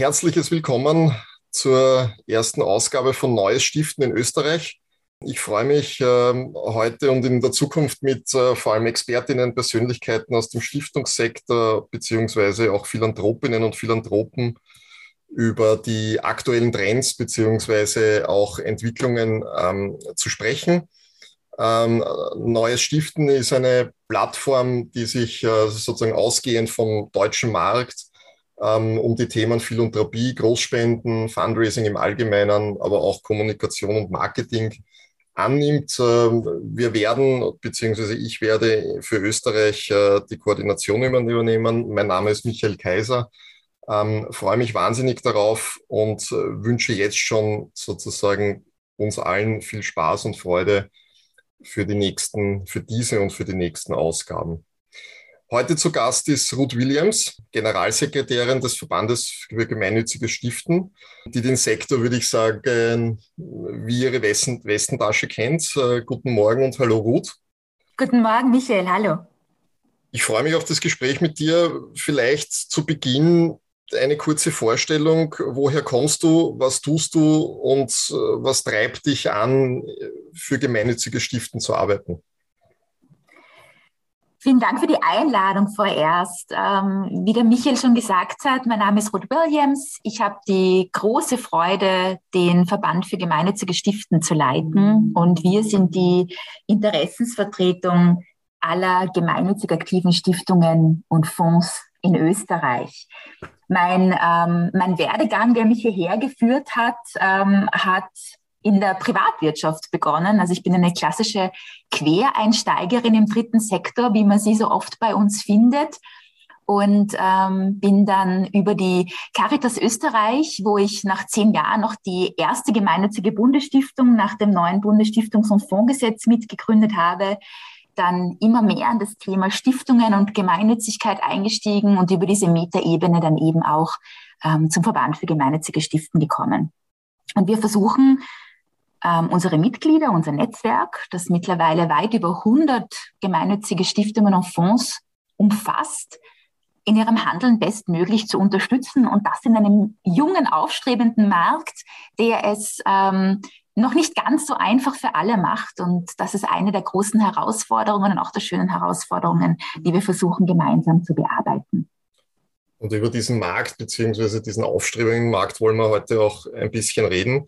Herzliches Willkommen zur ersten Ausgabe von Neues Stiften in Österreich. Ich freue mich äh, heute und in der Zukunft mit äh, vor allem Expertinnen, Persönlichkeiten aus dem Stiftungssektor beziehungsweise auch Philanthropinnen und Philanthropen über die aktuellen Trends beziehungsweise auch Entwicklungen ähm, zu sprechen. Ähm, Neues Stiften ist eine Plattform, die sich äh, sozusagen ausgehend vom deutschen Markt ähm, um die Themen Philanthropie, Großspenden, Fundraising im Allgemeinen, aber auch Kommunikation und Marketing annimmt. Ähm, wir werden, beziehungsweise ich werde für Österreich äh, die Koordination übernehmen. Mein Name ist Michael Kaiser. Ähm, freue mich wahnsinnig darauf und äh, wünsche jetzt schon sozusagen uns allen viel Spaß und Freude für die nächsten, für diese und für die nächsten Ausgaben. Heute zu Gast ist Ruth Williams, Generalsekretärin des Verbandes für gemeinnützige Stiften, die den Sektor, würde ich sagen, wie ihre Westen Westentasche kennt. Äh, guten Morgen und hallo Ruth. Guten Morgen, Michael, hallo. Ich freue mich auf das Gespräch mit dir. Vielleicht zu Beginn eine kurze Vorstellung. Woher kommst du? Was tust du? Und äh, was treibt dich an, für gemeinnützige Stiften zu arbeiten? Vielen Dank für die Einladung vorerst. Ähm, wie der Michael schon gesagt hat, mein Name ist Ruth Williams. Ich habe die große Freude, den Verband für gemeinnützige Stiften zu leiten. Und wir sind die Interessensvertretung aller gemeinnützig aktiven Stiftungen und Fonds in Österreich. Mein, ähm, mein Werdegang, der mich hierher geführt hat, ähm, hat in der Privatwirtschaft begonnen. Also ich bin eine klassische Quereinsteigerin im dritten Sektor, wie man sie so oft bei uns findet. Und ähm, bin dann über die Caritas Österreich, wo ich nach zehn Jahren noch die erste gemeinnützige Bundesstiftung nach dem neuen Bundesstiftungs- und Fondsgesetz mitgegründet habe, dann immer mehr an das Thema Stiftungen und Gemeinnützigkeit eingestiegen und über diese Metaebene dann eben auch ähm, zum Verband für gemeinnützige Stiften gekommen. Und wir versuchen ähm, unsere Mitglieder, unser Netzwerk, das mittlerweile weit über 100 gemeinnützige Stiftungen und Fonds umfasst, in ihrem Handeln bestmöglich zu unterstützen und das in einem jungen, aufstrebenden Markt, der es ähm, noch nicht ganz so einfach für alle macht. Und das ist eine der großen Herausforderungen und auch der schönen Herausforderungen, die wir versuchen gemeinsam zu bearbeiten. Und über diesen Markt beziehungsweise diesen aufstrebenden Markt wollen wir heute auch ein bisschen reden.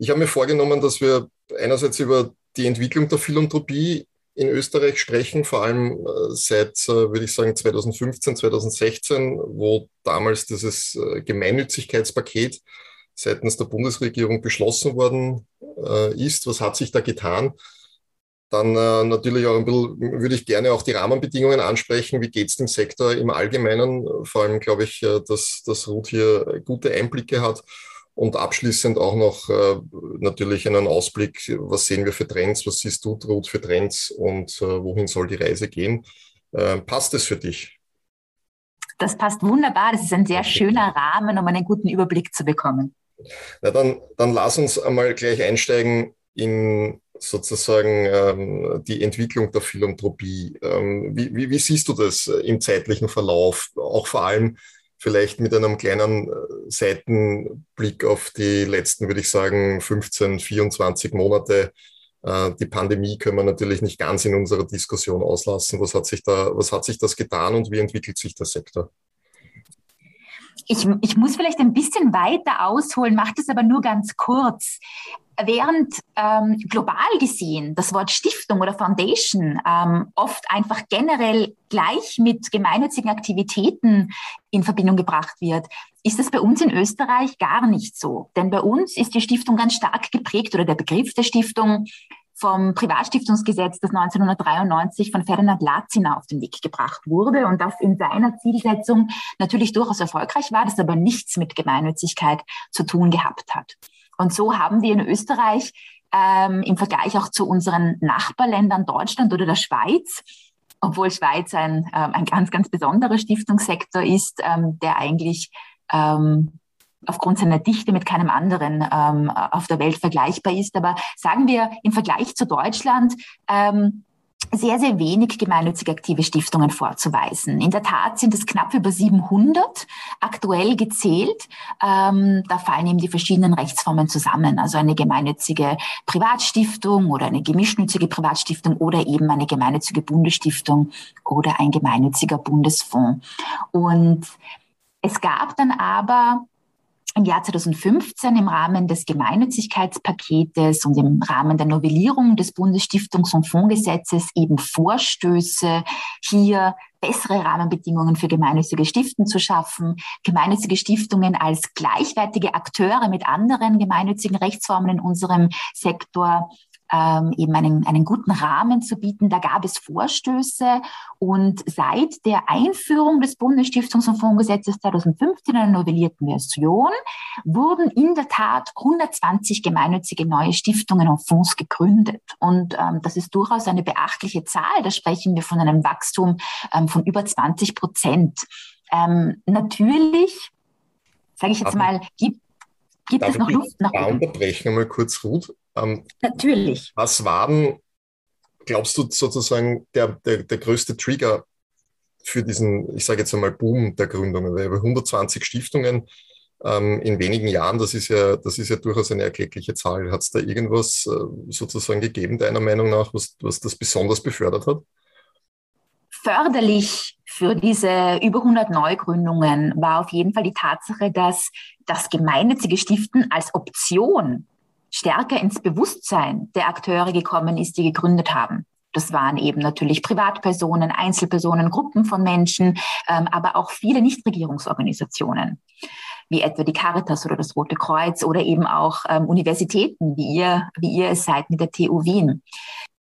Ich habe mir vorgenommen, dass wir einerseits über die Entwicklung der Philanthropie in Österreich sprechen, vor allem äh, seit, äh, würde ich sagen, 2015, 2016, wo damals dieses äh, Gemeinnützigkeitspaket seitens der Bundesregierung beschlossen worden ist. Was hat sich da getan? Dann natürlich auch ein bisschen, würde ich gerne auch die Rahmenbedingungen ansprechen. Wie geht es dem Sektor im Allgemeinen? Vor allem glaube ich, dass, dass Ruth hier gute Einblicke hat. Und abschließend auch noch äh, natürlich einen Ausblick, was sehen wir für Trends, was siehst du, Ruth, für Trends und äh, wohin soll die Reise gehen? Äh, passt es für dich? Das passt wunderbar. Das ist ein sehr schöner Rahmen, um einen guten Überblick zu bekommen. Na dann, dann lass uns einmal gleich einsteigen in sozusagen ähm, die Entwicklung der Philanthropie. Ähm, wie, wie, wie, siehst du das im zeitlichen Verlauf? Auch vor allem vielleicht mit einem kleinen äh, Seitenblick auf die letzten, würde ich sagen, 15, 24 Monate. Äh, die Pandemie können wir natürlich nicht ganz in unserer Diskussion auslassen. Was hat sich da, was hat sich das getan und wie entwickelt sich der Sektor? Ich, ich muss vielleicht ein bisschen weiter ausholen, mache das aber nur ganz kurz während ähm, global gesehen das Wort Stiftung oder Foundation ähm, oft einfach generell gleich mit gemeinnützigen Aktivitäten in Verbindung gebracht wird, ist das bei uns in Österreich gar nicht so. Denn bei uns ist die Stiftung ganz stark geprägt oder der Begriff der Stiftung vom Privatstiftungsgesetz, das 1993 von Ferdinand Latziner auf den Weg gebracht wurde und das in seiner Zielsetzung natürlich durchaus erfolgreich war, das aber nichts mit Gemeinnützigkeit zu tun gehabt hat. Und so haben wir in Österreich ähm, im Vergleich auch zu unseren Nachbarländern Deutschland oder der Schweiz, obwohl Schweiz ein, ähm, ein ganz, ganz besonderer Stiftungssektor ist, ähm, der eigentlich ähm, aufgrund seiner Dichte mit keinem anderen ähm, auf der Welt vergleichbar ist. Aber sagen wir im Vergleich zu Deutschland, ähm, sehr, sehr wenig gemeinnützig aktive Stiftungen vorzuweisen. In der Tat sind es knapp über 700 aktuell gezählt. Ähm, da fallen eben die verschiedenen Rechtsformen zusammen, also eine gemeinnützige Privatstiftung oder eine gemischtnützige Privatstiftung oder eben eine gemeinnützige Bundesstiftung oder ein gemeinnütziger Bundesfonds. Und es gab dann aber im Jahr 2015 im Rahmen des Gemeinnützigkeitspaketes und im Rahmen der Novellierung des Bundesstiftungs- und Fondsgesetzes eben Vorstöße, hier bessere Rahmenbedingungen für gemeinnützige Stiften zu schaffen, gemeinnützige Stiftungen als gleichwertige Akteure mit anderen gemeinnützigen Rechtsformen in unserem Sektor ähm, eben einen, einen guten Rahmen zu bieten. Da gab es Vorstöße und seit der Einführung des Bundesstiftungs- und Fondsgesetzes 2015 in einer novellierten Version wurden in der Tat 120 gemeinnützige neue Stiftungen und Fonds gegründet. Und ähm, das ist durchaus eine beachtliche Zahl. Da sprechen wir von einem Wachstum ähm, von über 20 Prozent. Ähm, natürlich, sage ich jetzt mal, gibt, gibt es noch Luft nach oben. unterbrechen mal kurz, Ruth. Ähm, Natürlich. Was war denn, glaubst du, sozusagen der, der, der größte Trigger für diesen, ich sage jetzt einmal, Boom der Gründungen? Weil über 120 Stiftungen ähm, in wenigen Jahren, das ist ja, das ist ja durchaus eine erkleckliche Zahl. Hat es da irgendwas äh, sozusagen gegeben, deiner Meinung nach, was, was das besonders befördert hat? Förderlich für diese über 100 Neugründungen war auf jeden Fall die Tatsache, dass das gemeinnützige Stiften als Option stärker ins Bewusstsein der Akteure gekommen ist, die gegründet haben. Das waren eben natürlich Privatpersonen, Einzelpersonen, Gruppen von Menschen, ähm, aber auch viele Nichtregierungsorganisationen, wie etwa die Caritas oder das Rote Kreuz oder eben auch ähm, Universitäten, wie ihr, wie ihr es seid mit der TU Wien.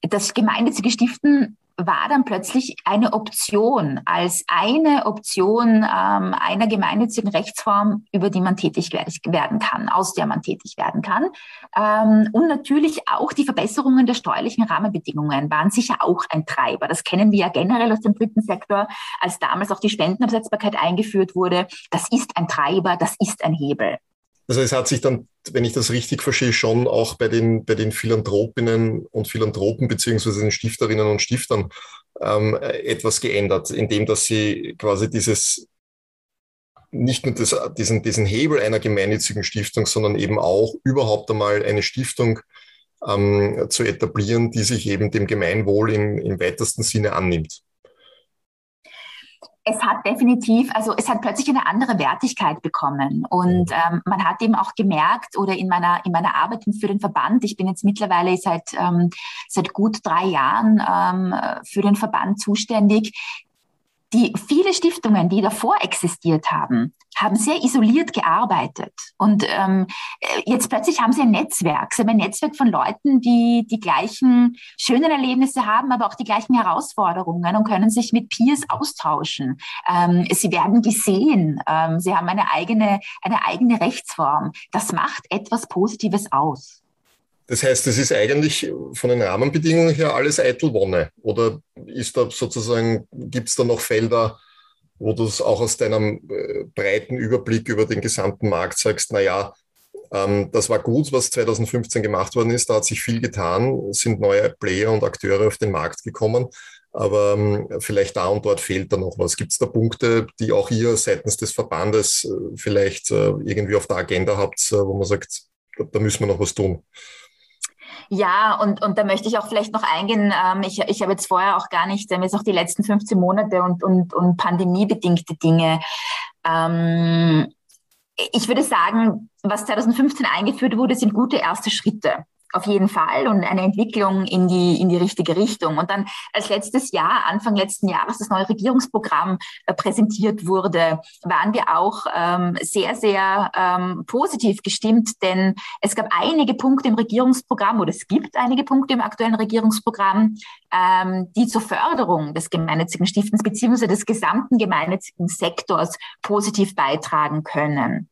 Das gemeinnützige Stiften war dann plötzlich eine Option, als eine Option ähm, einer gemeinnützigen Rechtsform, über die man tätig werden kann, aus der man tätig werden kann. Ähm, und natürlich auch die Verbesserungen der steuerlichen Rahmenbedingungen waren sicher auch ein Treiber. Das kennen wir ja generell aus dem dritten Sektor, als damals auch die Spendenabsetzbarkeit eingeführt wurde. Das ist ein Treiber, das ist ein Hebel. Also es hat sich dann, wenn ich das richtig verstehe, schon auch bei den, bei den Philanthropinnen und Philanthropen beziehungsweise den Stifterinnen und Stiftern ähm, etwas geändert, indem dass sie quasi dieses nicht nur das, diesen, diesen Hebel einer gemeinnützigen Stiftung, sondern eben auch überhaupt einmal eine Stiftung ähm, zu etablieren, die sich eben dem Gemeinwohl in, im weitesten Sinne annimmt es hat definitiv, also es hat plötzlich eine andere Wertigkeit bekommen. Und mhm. ähm, man hat eben auch gemerkt, oder in meiner, in meiner Arbeit für den Verband, ich bin jetzt mittlerweile seit, ähm, seit gut drei Jahren ähm, für den Verband zuständig, die viele Stiftungen, die davor existiert haben, haben sehr isoliert gearbeitet. Und ähm, jetzt plötzlich haben sie ein Netzwerk. Sie haben ein Netzwerk von Leuten, die die gleichen schönen Erlebnisse haben, aber auch die gleichen Herausforderungen und können sich mit Peers austauschen. Ähm, sie werden gesehen. Ähm, sie haben eine eigene, eine eigene Rechtsform. Das macht etwas Positives aus. Das heißt, es ist eigentlich von den Rahmenbedingungen her alles eitel Wonne. Oder ist da sozusagen, gibt es da noch Felder, wo du es auch aus deinem äh, breiten Überblick über den gesamten Markt sagst, naja, ähm, das war gut, was 2015 gemacht worden ist, da hat sich viel getan, sind neue Player und Akteure auf den Markt gekommen, aber ähm, vielleicht da und dort fehlt da noch was. Gibt es da Punkte, die auch ihr seitens des Verbandes äh, vielleicht äh, irgendwie auf der Agenda habt, wo man sagt, da müssen wir noch was tun? Ja, und, und da möchte ich auch vielleicht noch eingehen. Ähm, ich, ich habe jetzt vorher auch gar nicht, ähm, jetzt auch die letzten 15 Monate und, und, und pandemiebedingte Dinge. Ähm, ich würde sagen, was 2015 eingeführt wurde, sind gute erste Schritte auf jeden Fall und eine Entwicklung in die, in die richtige Richtung. Und dann als letztes Jahr, Anfang letzten Jahres, das neue Regierungsprogramm äh, präsentiert wurde, waren wir auch ähm, sehr, sehr ähm, positiv gestimmt, denn es gab einige Punkte im Regierungsprogramm oder es gibt einige Punkte im aktuellen Regierungsprogramm, ähm, die zur Förderung des gemeinnützigen Stiftens beziehungsweise des gesamten gemeinnützigen Sektors positiv beitragen können.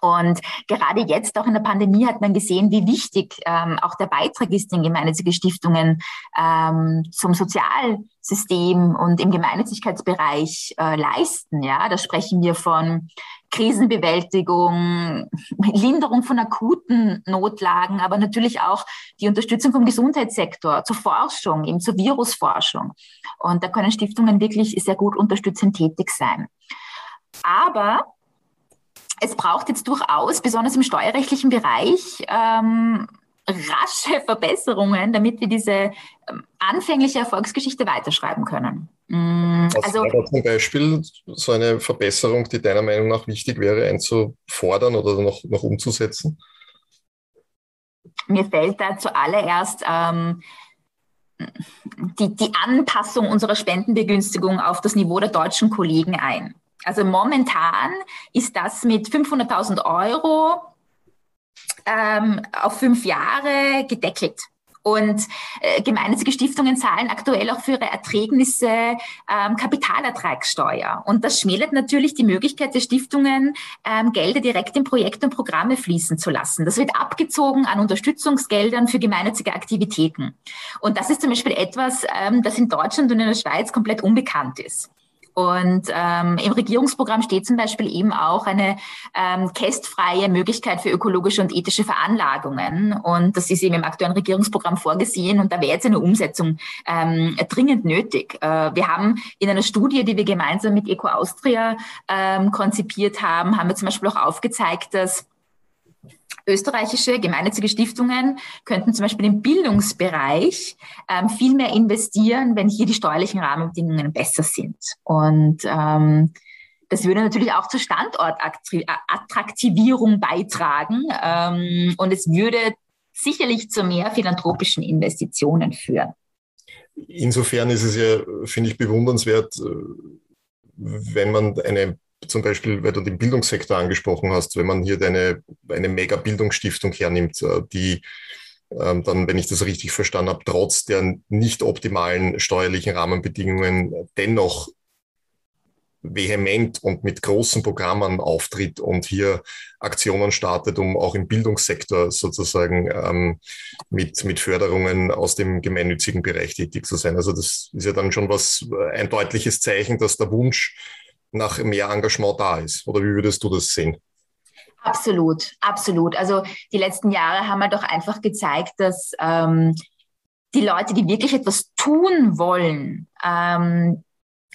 Und gerade jetzt, auch in der Pandemie, hat man gesehen, wie wichtig ähm, auch der Beitrag ist, den gemeinnützige Stiftungen ähm, zum Sozialsystem und im Gemeinnützigkeitsbereich äh, leisten. Ja, da sprechen wir von Krisenbewältigung, Linderung von akuten Notlagen, aber natürlich auch die Unterstützung vom Gesundheitssektor, zur Forschung, eben zur Virusforschung. Und da können Stiftungen wirklich sehr gut unterstützend tätig sein. Aber es braucht jetzt durchaus, besonders im steuerrechtlichen Bereich, ähm, rasche Verbesserungen, damit wir diese ähm, anfängliche Erfolgsgeschichte weiterschreiben können. Mm, Was also wäre zum Beispiel so eine Verbesserung, die deiner Meinung nach wichtig wäre, einzufordern oder noch, noch umzusetzen? Mir fällt da zuallererst ähm, die, die Anpassung unserer Spendenbegünstigung auf das Niveau der deutschen Kollegen ein. Also momentan ist das mit 500.000 Euro ähm, auf fünf Jahre gedeckelt. Und äh, gemeinnützige Stiftungen zahlen aktuell auch für ihre Erträgnisse ähm, Kapitalertragssteuer. Und das schmälert natürlich die Möglichkeit der Stiftungen, ähm, Gelder direkt in Projekte und Programme fließen zu lassen. Das wird abgezogen an Unterstützungsgeldern für gemeinnützige Aktivitäten. Und das ist zum Beispiel etwas, ähm, das in Deutschland und in der Schweiz komplett unbekannt ist. Und ähm, im Regierungsprogramm steht zum Beispiel eben auch eine ähm, kästfreie Möglichkeit für ökologische und ethische Veranlagungen. Und das ist eben im aktuellen Regierungsprogramm vorgesehen. Und da wäre jetzt eine Umsetzung ähm, dringend nötig. Äh, wir haben in einer Studie, die wir gemeinsam mit Eco Austria ähm, konzipiert haben, haben wir zum Beispiel auch aufgezeigt, dass österreichische gemeinnützige Stiftungen könnten zum Beispiel im Bildungsbereich ähm, viel mehr investieren, wenn hier die steuerlichen Rahmenbedingungen besser sind. Und ähm, das würde natürlich auch zur Standortattraktivierung beitragen ähm, und es würde sicherlich zu mehr philanthropischen Investitionen führen. Insofern ist es ja, finde ich, bewundernswert, äh, wenn man eine zum Beispiel, weil du den Bildungssektor angesprochen hast, wenn man hier deine, eine Mega-Bildungsstiftung hernimmt, äh, die ähm, dann, wenn ich das richtig verstanden habe, trotz der nicht optimalen steuerlichen Rahmenbedingungen dennoch vehement und mit großen Programmen auftritt und hier Aktionen startet, um auch im Bildungssektor sozusagen ähm, mit, mit Förderungen aus dem gemeinnützigen Bereich tätig zu sein. Also das ist ja dann schon was, äh, ein deutliches Zeichen, dass der Wunsch nach mehr Engagement da ist. Oder wie würdest du das sehen? Absolut, absolut. Also die letzten Jahre haben wir doch einfach gezeigt, dass ähm, die Leute, die wirklich etwas tun wollen, ähm,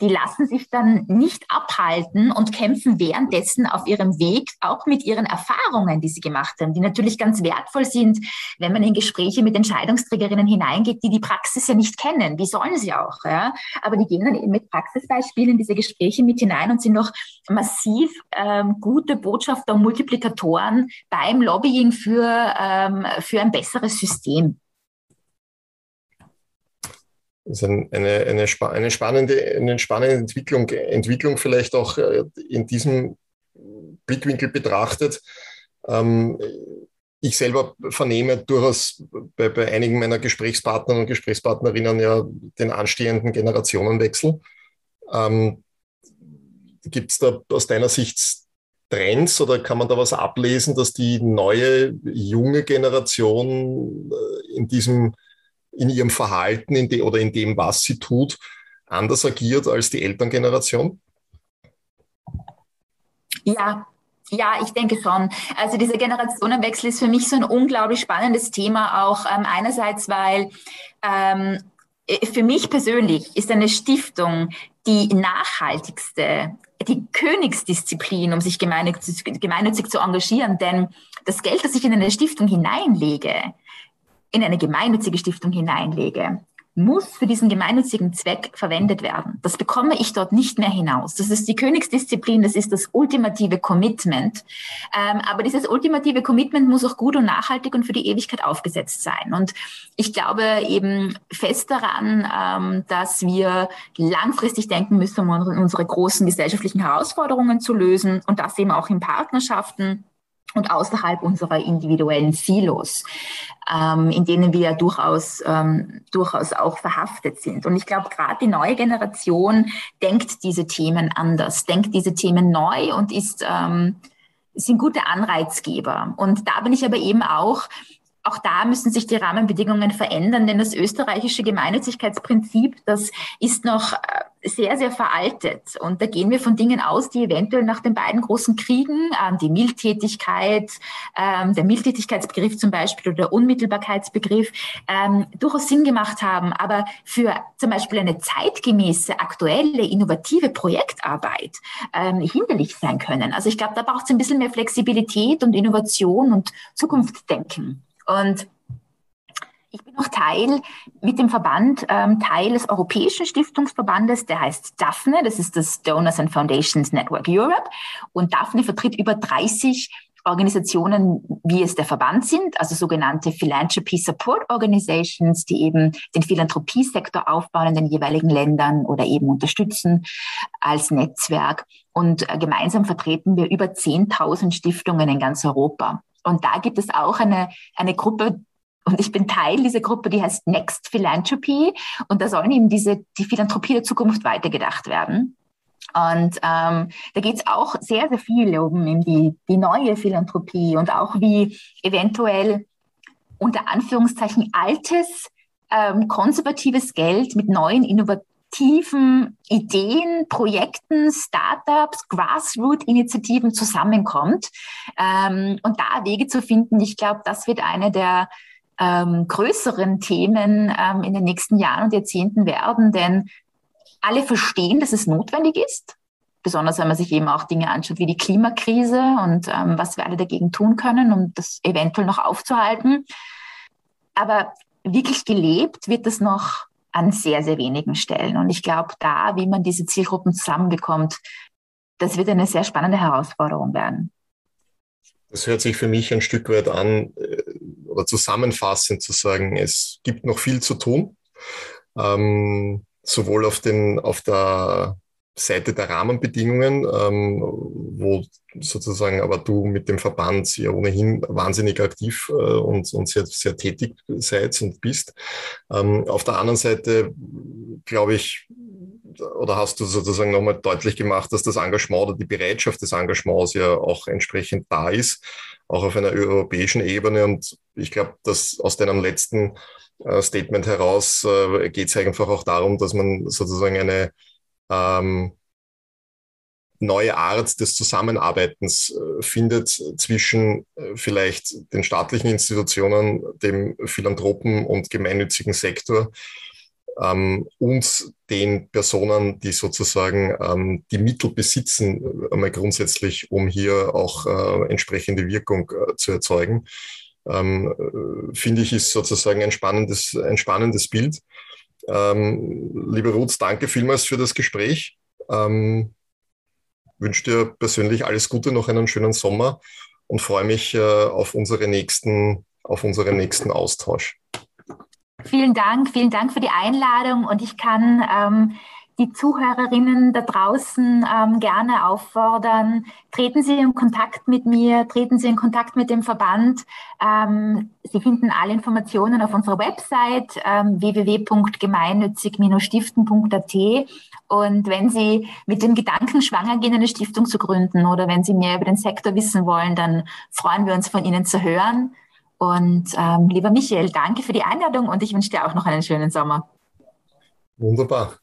die lassen sich dann nicht abhalten und kämpfen währenddessen auf ihrem Weg auch mit ihren Erfahrungen, die sie gemacht haben, die natürlich ganz wertvoll sind, wenn man in Gespräche mit Entscheidungsträgerinnen hineingeht, die die Praxis ja nicht kennen. Wie sollen sie auch? Ja? Aber die gehen dann eben mit Praxisbeispielen in diese Gespräche mit hinein und sind noch massiv ähm, gute Botschafter und Multiplikatoren beim Lobbying für, ähm, für ein besseres System. Ist eine, eine, eine, spannende, eine spannende Entwicklung, Entwicklung vielleicht auch äh, in diesem Blickwinkel betrachtet. Ähm, ich selber vernehme durchaus bei, bei einigen meiner Gesprächspartner und Gesprächspartnerinnen ja den anstehenden Generationenwechsel. Ähm, Gibt es da aus deiner Sicht Trends oder kann man da was ablesen, dass die neue junge Generation äh, in diesem in ihrem Verhalten in de, oder in dem, was sie tut, anders agiert als die Elterngeneration? Ja, ja, ich denke schon. Also dieser Generationenwechsel ist für mich so ein unglaublich spannendes Thema, auch ähm, einerseits, weil ähm, für mich persönlich ist eine Stiftung die nachhaltigste, die Königsdisziplin, um sich gemeinnützig, gemeinnützig zu engagieren. Denn das Geld, das ich in eine Stiftung hineinlege, in eine gemeinnützige Stiftung hineinlege, muss für diesen gemeinnützigen Zweck verwendet werden. Das bekomme ich dort nicht mehr hinaus. Das ist die Königsdisziplin, das ist das ultimative Commitment. Ähm, aber dieses ultimative Commitment muss auch gut und nachhaltig und für die Ewigkeit aufgesetzt sein. Und ich glaube eben fest daran, ähm, dass wir langfristig denken müssen, um unsere großen gesellschaftlichen Herausforderungen zu lösen und das eben auch in Partnerschaften und außerhalb unserer individuellen Silos, ähm, in denen wir durchaus, ähm, durchaus auch verhaftet sind. Und ich glaube, gerade die neue Generation denkt diese Themen anders, denkt diese Themen neu und ist, ähm, sind gute Anreizgeber. Und da bin ich aber eben auch auch da müssen sich die Rahmenbedingungen verändern, denn das österreichische Gemeinnützigkeitsprinzip, das ist noch äh, sehr, sehr veraltet. Und da gehen wir von Dingen aus, die eventuell nach den beiden großen Kriegen, äh, die Mildtätigkeit, äh, der Mildtätigkeitsbegriff zum Beispiel oder der Unmittelbarkeitsbegriff, ähm, durchaus Sinn gemacht haben. Aber für zum Beispiel eine zeitgemäße, aktuelle, innovative Projektarbeit ähm, hinderlich sein können. Also ich glaube, da braucht es ein bisschen mehr Flexibilität und Innovation und Zukunftsdenken. Und ich bin auch Teil mit dem Verband, ähm, Teil des Europäischen Stiftungsverbandes, der heißt DAFNE, das ist das Donors and Foundations Network Europe. Und DAFNE vertritt über 30 Organisationen, wie es der Verband sind, also sogenannte Philanthropy Support Organizations, die eben den Philanthropiesektor aufbauen in den jeweiligen Ländern oder eben unterstützen als Netzwerk. Und äh, gemeinsam vertreten wir über 10.000 Stiftungen in ganz Europa. Und da gibt es auch eine, eine Gruppe, und ich bin Teil dieser Gruppe, die heißt Next Philanthropy. Und da sollen eben diese, die Philanthropie der Zukunft weitergedacht werden. Und ähm, da geht es auch sehr, sehr viel um die, die neue Philanthropie und auch wie eventuell unter Anführungszeichen altes, ähm, konservatives Geld mit neuen Innovationen innovativen Ideen, Projekten, Startups, Grassroot-Initiativen zusammenkommt ähm, und da Wege zu finden. Ich glaube, das wird eine der ähm, größeren Themen ähm, in den nächsten Jahren und Jahrzehnten werden, denn alle verstehen, dass es notwendig ist, besonders wenn man sich eben auch Dinge anschaut wie die Klimakrise und ähm, was wir alle dagegen tun können, um das eventuell noch aufzuhalten. Aber wirklich gelebt wird es noch an sehr, sehr wenigen Stellen. Und ich glaube, da, wie man diese Zielgruppen zusammenbekommt, das wird eine sehr spannende Herausforderung werden. Das hört sich für mich ein Stück weit an, äh, oder zusammenfassend zu sagen, es gibt noch viel zu tun, ähm, sowohl auf, den, auf der Seite der Rahmenbedingungen, ähm, wo sozusagen aber du mit dem Verband ja ohnehin wahnsinnig aktiv äh, und, und sehr, sehr tätig seid und bist. Ähm, auf der anderen Seite glaube ich, oder hast du sozusagen nochmal deutlich gemacht, dass das Engagement oder die Bereitschaft des Engagements ja auch entsprechend da ist, auch auf einer europäischen Ebene. Und ich glaube, dass aus deinem letzten äh, Statement heraus äh, geht es einfach auch darum, dass man sozusagen eine ähm, neue Art des Zusammenarbeitens äh, findet zwischen äh, vielleicht den staatlichen Institutionen, dem Philanthropen und gemeinnützigen Sektor ähm, und den Personen, die sozusagen ähm, die Mittel besitzen, äh, einmal grundsätzlich, um hier auch äh, entsprechende Wirkung äh, zu erzeugen. Ähm, äh, finde ich, ist sozusagen ein spannendes, ein spannendes Bild. Ähm, liebe Ruth, danke vielmals für das Gespräch. Ähm, wünsche dir persönlich alles Gute, noch einen schönen Sommer und freue mich äh, auf, unsere nächsten, auf unseren nächsten Austausch. Vielen Dank, vielen Dank für die Einladung und ich kann ähm, die Zuhörerinnen da draußen ähm, gerne auffordern, treten Sie in Kontakt mit mir, treten Sie in Kontakt mit dem Verband. Ähm, Sie finden alle Informationen auf unserer Website ähm, www.gemeinnützig-stiften.at. Und wenn Sie mit dem Gedanken schwanger gehen, eine Stiftung zu gründen oder wenn Sie mehr über den Sektor wissen wollen, dann freuen wir uns von Ihnen zu hören. Und ähm, lieber Michael, danke für die Einladung und ich wünsche dir auch noch einen schönen Sommer. Wunderbar.